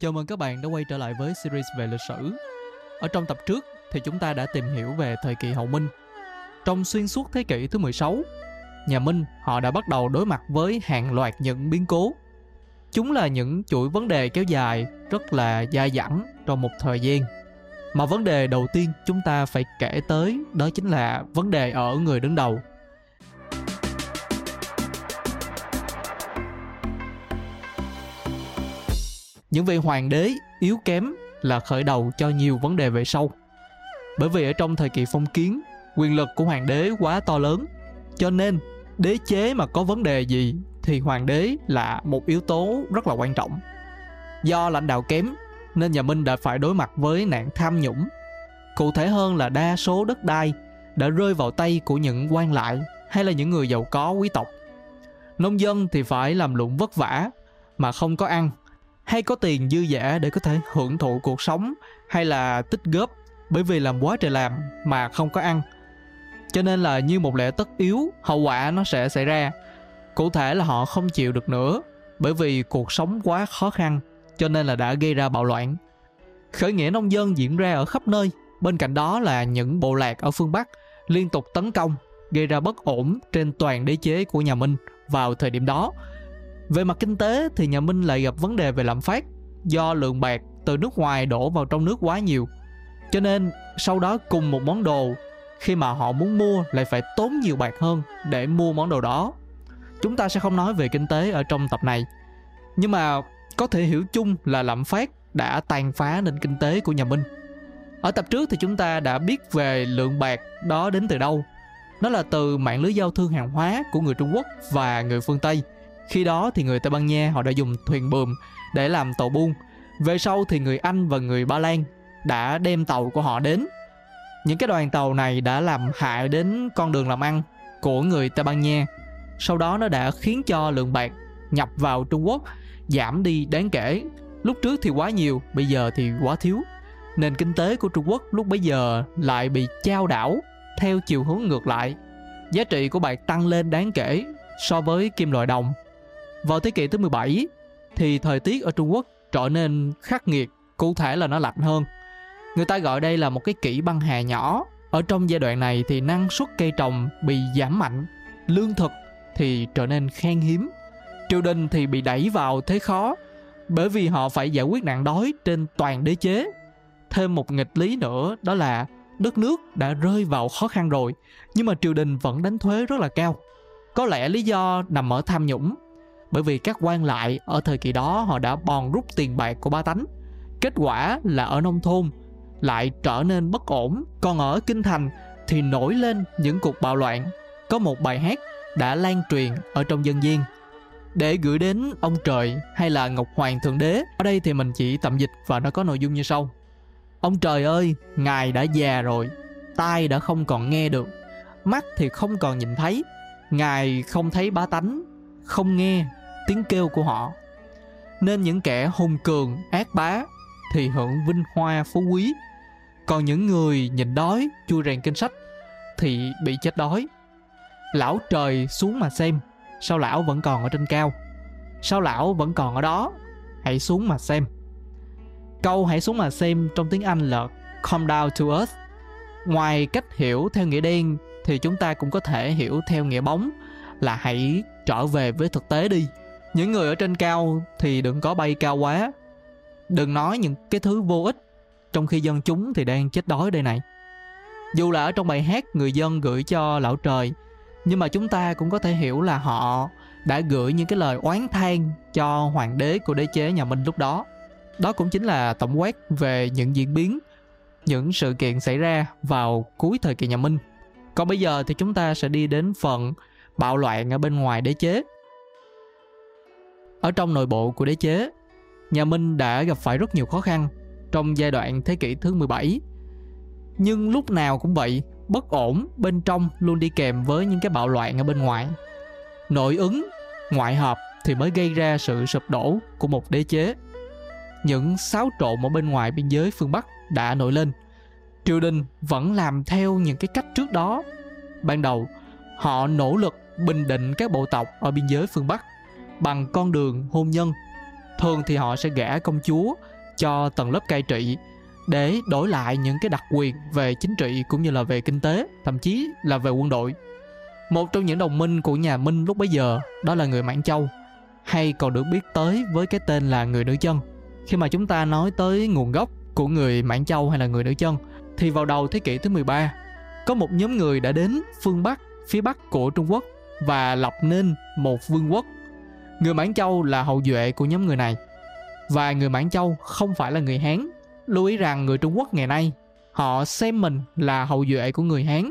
Chào mừng các bạn đã quay trở lại với series về lịch sử. Ở trong tập trước thì chúng ta đã tìm hiểu về thời kỳ hậu Minh. Trong xuyên suốt thế kỷ thứ 16, nhà Minh họ đã bắt đầu đối mặt với hàng loạt những biến cố. Chúng là những chuỗi vấn đề kéo dài rất là dai dẳng trong một thời gian. Mà vấn đề đầu tiên chúng ta phải kể tới đó chính là vấn đề ở người đứng đầu. Những vị hoàng đế yếu kém là khởi đầu cho nhiều vấn đề về sau. Bởi vì ở trong thời kỳ phong kiến, quyền lực của hoàng đế quá to lớn, cho nên đế chế mà có vấn đề gì thì hoàng đế là một yếu tố rất là quan trọng. Do lãnh đạo kém nên nhà Minh đã phải đối mặt với nạn tham nhũng. Cụ thể hơn là đa số đất đai đã rơi vào tay của những quan lại hay là những người giàu có quý tộc. Nông dân thì phải làm lụng vất vả mà không có ăn hay có tiền dư dả để có thể hưởng thụ cuộc sống, hay là tích góp bởi vì làm quá trời làm mà không có ăn? Cho nên là như một lẽ tất yếu, hậu quả nó sẽ xảy ra. Cụ thể là họ không chịu được nữa bởi vì cuộc sống quá khó khăn, cho nên là đã gây ra bạo loạn. Khởi nghĩa nông dân diễn ra ở khắp nơi, bên cạnh đó là những bộ lạc ở phương bắc liên tục tấn công, gây ra bất ổn trên toàn đế chế của nhà minh vào thời điểm đó về mặt kinh tế thì nhà Minh lại gặp vấn đề về lạm phát do lượng bạc từ nước ngoài đổ vào trong nước quá nhiều. Cho nên, sau đó cùng một món đồ, khi mà họ muốn mua lại phải tốn nhiều bạc hơn để mua món đồ đó. Chúng ta sẽ không nói về kinh tế ở trong tập này. Nhưng mà có thể hiểu chung là lạm phát đã tàn phá nền kinh tế của nhà Minh. Ở tập trước thì chúng ta đã biết về lượng bạc đó đến từ đâu. Nó là từ mạng lưới giao thương hàng hóa của người Trung Quốc và người phương Tây – khi đó thì người Tây Ban Nha họ đã dùng thuyền buồm để làm tàu buôn. Về sau thì người Anh và người Ba Lan đã đem tàu của họ đến. Những cái đoàn tàu này đã làm hại đến con đường làm ăn của người Tây Ban Nha. Sau đó nó đã khiến cho lượng bạc nhập vào Trung Quốc giảm đi đáng kể. Lúc trước thì quá nhiều, bây giờ thì quá thiếu. Nền kinh tế của Trung Quốc lúc bấy giờ lại bị trao đảo theo chiều hướng ngược lại. Giá trị của bạc tăng lên đáng kể so với kim loại đồng vào thế kỷ thứ 17 thì thời tiết ở Trung Quốc trở nên khắc nghiệt, cụ thể là nó lạnh hơn. Người ta gọi đây là một cái kỷ băng hà nhỏ. Ở trong giai đoạn này thì năng suất cây trồng bị giảm mạnh, lương thực thì trở nên khan hiếm. Triều đình thì bị đẩy vào thế khó bởi vì họ phải giải quyết nạn đói trên toàn đế chế. Thêm một nghịch lý nữa đó là đất nước đã rơi vào khó khăn rồi nhưng mà triều đình vẫn đánh thuế rất là cao. Có lẽ lý do nằm ở tham nhũng bởi vì các quan lại ở thời kỳ đó họ đã bòn rút tiền bạc của ba tánh. Kết quả là ở nông thôn lại trở nên bất ổn. Còn ở kinh thành thì nổi lên những cuộc bạo loạn. Có một bài hát đã lan truyền ở trong dân gian. Để gửi đến ông trời hay là ngọc hoàng thượng đế, ở đây thì mình chỉ tạm dịch và nó có nội dung như sau. Ông trời ơi, ngài đã già rồi, tai đã không còn nghe được, mắt thì không còn nhìn thấy, ngài không thấy bá tánh, không nghe tiếng kêu của họ. Nên những kẻ hùng cường, ác bá thì hưởng vinh hoa phú quý. Còn những người nhịn đói, chui rèn kinh sách thì bị chết đói. Lão trời xuống mà xem, sao lão vẫn còn ở trên cao? Sao lão vẫn còn ở đó? Hãy xuống mà xem. Câu hãy xuống mà xem trong tiếng anh là come down to earth ngoài cách hiểu theo nghĩa đen thì chúng ta cũng có thể hiểu theo nghĩa bóng là hãy trở về với thực tế đi những người ở trên cao thì đừng có bay cao quá đừng nói những cái thứ vô ích trong khi dân chúng thì đang chết đói đây này dù là ở trong bài hát người dân gửi cho lão trời nhưng mà chúng ta cũng có thể hiểu là họ đã gửi những cái lời oán than cho hoàng đế của đế chế nhà Minh lúc đó. Đó cũng chính là tổng quát về những diễn biến, những sự kiện xảy ra vào cuối thời kỳ nhà Minh. Còn bây giờ thì chúng ta sẽ đi đến phần bạo loạn ở bên ngoài đế chế. Ở trong nội bộ của đế chế, nhà Minh đã gặp phải rất nhiều khó khăn trong giai đoạn thế kỷ thứ 17. Nhưng lúc nào cũng vậy, bất ổn bên trong luôn đi kèm với những cái bạo loạn ở bên ngoài. Nội ứng, ngoại hợp thì mới gây ra sự sụp đổ của một đế chế. Những xáo trộn ở bên ngoài biên giới phương Bắc đã nổi lên. Triều đình vẫn làm theo những cái cách trước đó. Ban đầu, họ nỗ lực bình định các bộ tộc ở biên giới phương Bắc bằng con đường hôn nhân. Thường thì họ sẽ gả công chúa cho tầng lớp cai trị để đổi lại những cái đặc quyền về chính trị cũng như là về kinh tế thậm chí là về quân đội. Một trong những đồng minh của nhà minh lúc bấy giờ đó là người mãn châu hay còn được biết tới với cái tên là người nữ chân. Khi mà chúng ta nói tới nguồn gốc của người mãn châu hay là người nữ chân thì vào đầu thế kỷ thứ 13 có một nhóm người đã đến phương Bắc, phía Bắc của Trung Quốc và lập nên một vương quốc. Người Mãn Châu là hậu duệ của nhóm người này. Và người Mãn Châu không phải là người Hán. Lưu ý rằng người Trung Quốc ngày nay họ xem mình là hậu duệ của người Hán.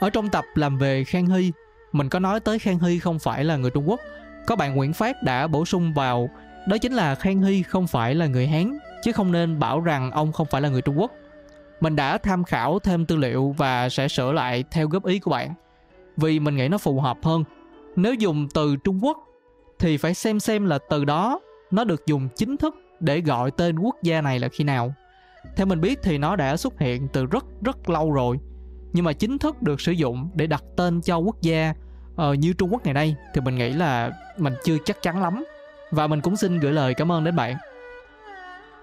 Ở trong tập làm về Khang Hy, mình có nói tới Khang Hy không phải là người Trung Quốc. Có bạn Nguyễn Phát đã bổ sung vào đó chính là Khang Hy không phải là người Hán chứ không nên bảo rằng ông không phải là người Trung Quốc mình đã tham khảo thêm tư liệu và sẽ sửa lại theo góp ý của bạn vì mình nghĩ nó phù hợp hơn nếu dùng từ trung quốc thì phải xem xem là từ đó nó được dùng chính thức để gọi tên quốc gia này là khi nào. Theo mình biết thì nó đã xuất hiện từ rất rất lâu rồi nhưng mà chính thức được sử dụng để đặt tên cho quốc gia uh, như trung quốc ngày nay thì mình nghĩ là mình chưa chắc chắn lắm. Và mình cũng xin gửi lời cảm ơn đến bạn.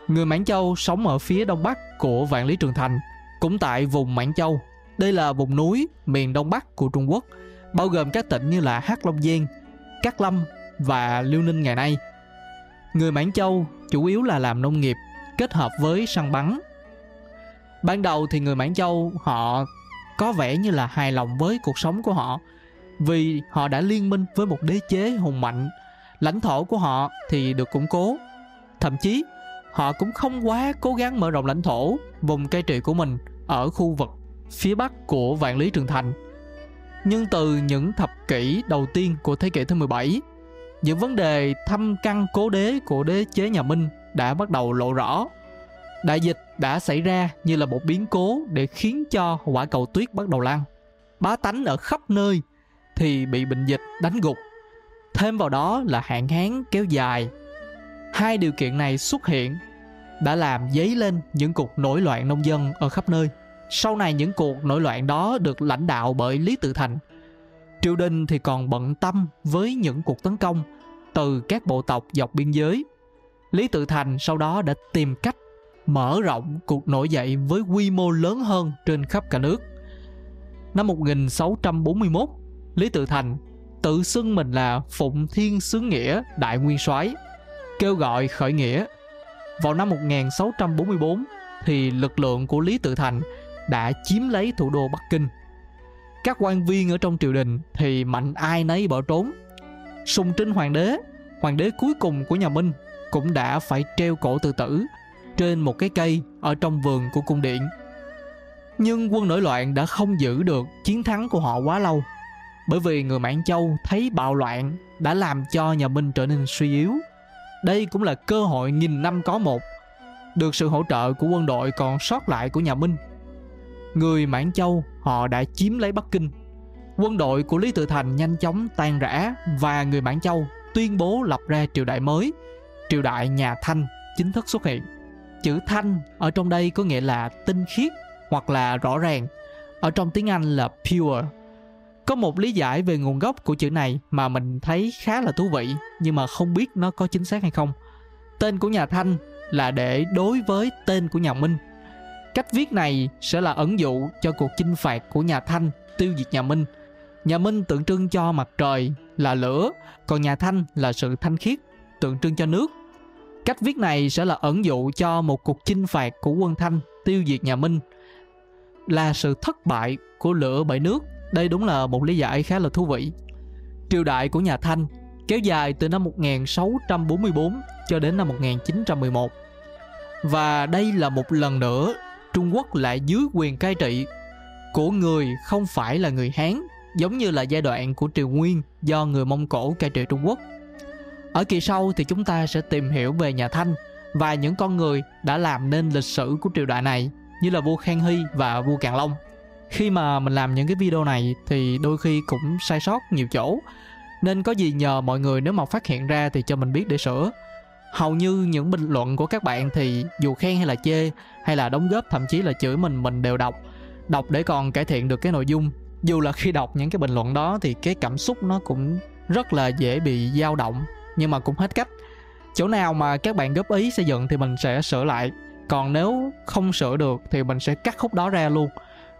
Người Mãn Châu sống ở phía đông bắc của Vạn Lý Trường Thành, cũng tại vùng Mãn Châu. Đây là vùng núi miền đông bắc của Trung Quốc, bao gồm các tỉnh như là Hắc Long Giang, Cát Lâm và Liêu Ninh ngày nay. Người Mãn Châu chủ yếu là làm nông nghiệp kết hợp với săn bắn. Ban đầu thì người Mãn Châu họ có vẻ như là hài lòng với cuộc sống của họ vì họ đã liên minh với một đế chế hùng mạnh lãnh thổ của họ thì được củng cố thậm chí họ cũng không quá cố gắng mở rộng lãnh thổ vùng cai trị của mình ở khu vực phía bắc của Vạn Lý Trường Thành. Nhưng từ những thập kỷ đầu tiên của thế kỷ thứ 17, những vấn đề thâm căn cố đế của đế chế nhà Minh đã bắt đầu lộ rõ. Đại dịch đã xảy ra như là một biến cố để khiến cho quả cầu tuyết bắt đầu lan. Bá tánh ở khắp nơi thì bị bệnh dịch đánh gục. Thêm vào đó là hạn hán kéo dài hai điều kiện này xuất hiện đã làm dấy lên những cuộc nổi loạn nông dân ở khắp nơi sau này những cuộc nổi loạn đó được lãnh đạo bởi lý tự thành triều đình thì còn bận tâm với những cuộc tấn công từ các bộ tộc dọc biên giới lý tự thành sau đó đã tìm cách mở rộng cuộc nổi dậy với quy mô lớn hơn trên khắp cả nước. Năm 1641, Lý Tự Thành tự xưng mình là Phụng Thiên Sứ Nghĩa Đại Nguyên soái kêu gọi khởi nghĩa. Vào năm 1644 thì lực lượng của Lý Tự Thành đã chiếm lấy thủ đô Bắc Kinh. Các quan viên ở trong triều đình thì mạnh ai nấy bỏ trốn. Sùng Trinh Hoàng đế, hoàng đế cuối cùng của nhà Minh cũng đã phải treo cổ tự tử trên một cái cây ở trong vườn của cung điện. Nhưng quân nổi loạn đã không giữ được chiến thắng của họ quá lâu bởi vì người Mãn Châu thấy bạo loạn đã làm cho nhà Minh trở nên suy yếu đây cũng là cơ hội nghìn năm có một, được sự hỗ trợ của quân đội còn sót lại của nhà Minh. Người Mãn Châu họ đã chiếm lấy Bắc Kinh. Quân đội của Lý Tự Thành nhanh chóng tan rã và người Mãn Châu tuyên bố lập ra triều đại mới, triều đại nhà Thanh chính thức xuất hiện. Chữ Thanh ở trong đây có nghĩa là tinh khiết hoặc là rõ ràng. Ở trong tiếng Anh là pure có một lý giải về nguồn gốc của chữ này mà mình thấy khá là thú vị nhưng mà không biết nó có chính xác hay không. Tên của nhà Thanh là để đối với tên của nhà Minh. Cách viết này sẽ là ẩn dụ cho cuộc chinh phạt của nhà Thanh tiêu diệt nhà Minh. Nhà Minh tượng trưng cho mặt trời là lửa, còn nhà Thanh là sự thanh khiết, tượng trưng cho nước. Cách viết này sẽ là ẩn dụ cho một cuộc chinh phạt của quân Thanh tiêu diệt nhà Minh là sự thất bại của lửa bởi nước đây đúng là một lý giải khá là thú vị. Triều đại của nhà Thanh kéo dài từ năm 1644 cho đến năm 1911. Và đây là một lần nữa Trung Quốc lại dưới quyền cai trị. Của người không phải là người Hán, giống như là giai đoạn của Triều Nguyên do người Mông Cổ cai trị Trung Quốc. Ở kỳ sau thì chúng ta sẽ tìm hiểu về nhà Thanh và những con người đã làm nên lịch sử của triều đại này, như là vua Khang Hy và vua Càn Long. Khi mà mình làm những cái video này thì đôi khi cũng sai sót nhiều chỗ, nên có gì nhờ mọi người nếu mà phát hiện ra thì cho mình biết để sửa hầu như những bình luận của các bạn thì dù khen hay là chê, hay là đóng góp, thậm chí là chửi mình mình đều đọc. Đọc để còn cải thiện được cái nội dung. Dù là khi đọc những cái bình luận đó thì cái cảm xúc nó cũng rất là dễ bị dao động, nhưng mà cũng hết cách. Chỗ nào mà các bạn góp ý xây dựng thì mình sẽ sửa lại. Còn nếu không sửa được thì mình sẽ cắt khúc đó ra luôn.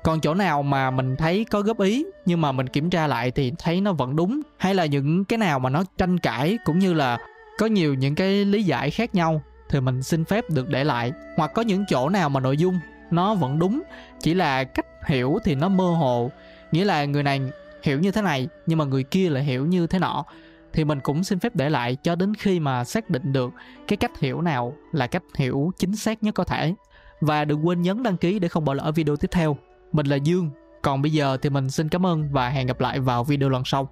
Còn chỗ nào mà mình thấy có góp ý nhưng mà mình kiểm tra lại thì thấy nó vẫn đúng, hay là những cái nào mà nó tranh cãi cũng như là có nhiều những cái lý giải khác nhau thì mình xin phép được để lại. Hoặc có những chỗ nào mà nội dung nó vẫn đúng, chỉ là cách hiểu thì nó mơ hồ. Nghĩa là người này hiểu như thế này, nhưng mà người kia lại hiểu như thế nọ. Thì mình cũng xin phép để lại cho đến khi mà xác định được cái cách hiểu nào là cách hiểu chính xác nhất có thể. Và đừng quên nhấn đăng ký để không bỏ lỡ video tiếp theo. Mình là dương, còn bây giờ thì mình xin cảm ơn và hẹn gặp lại vào video lần sau.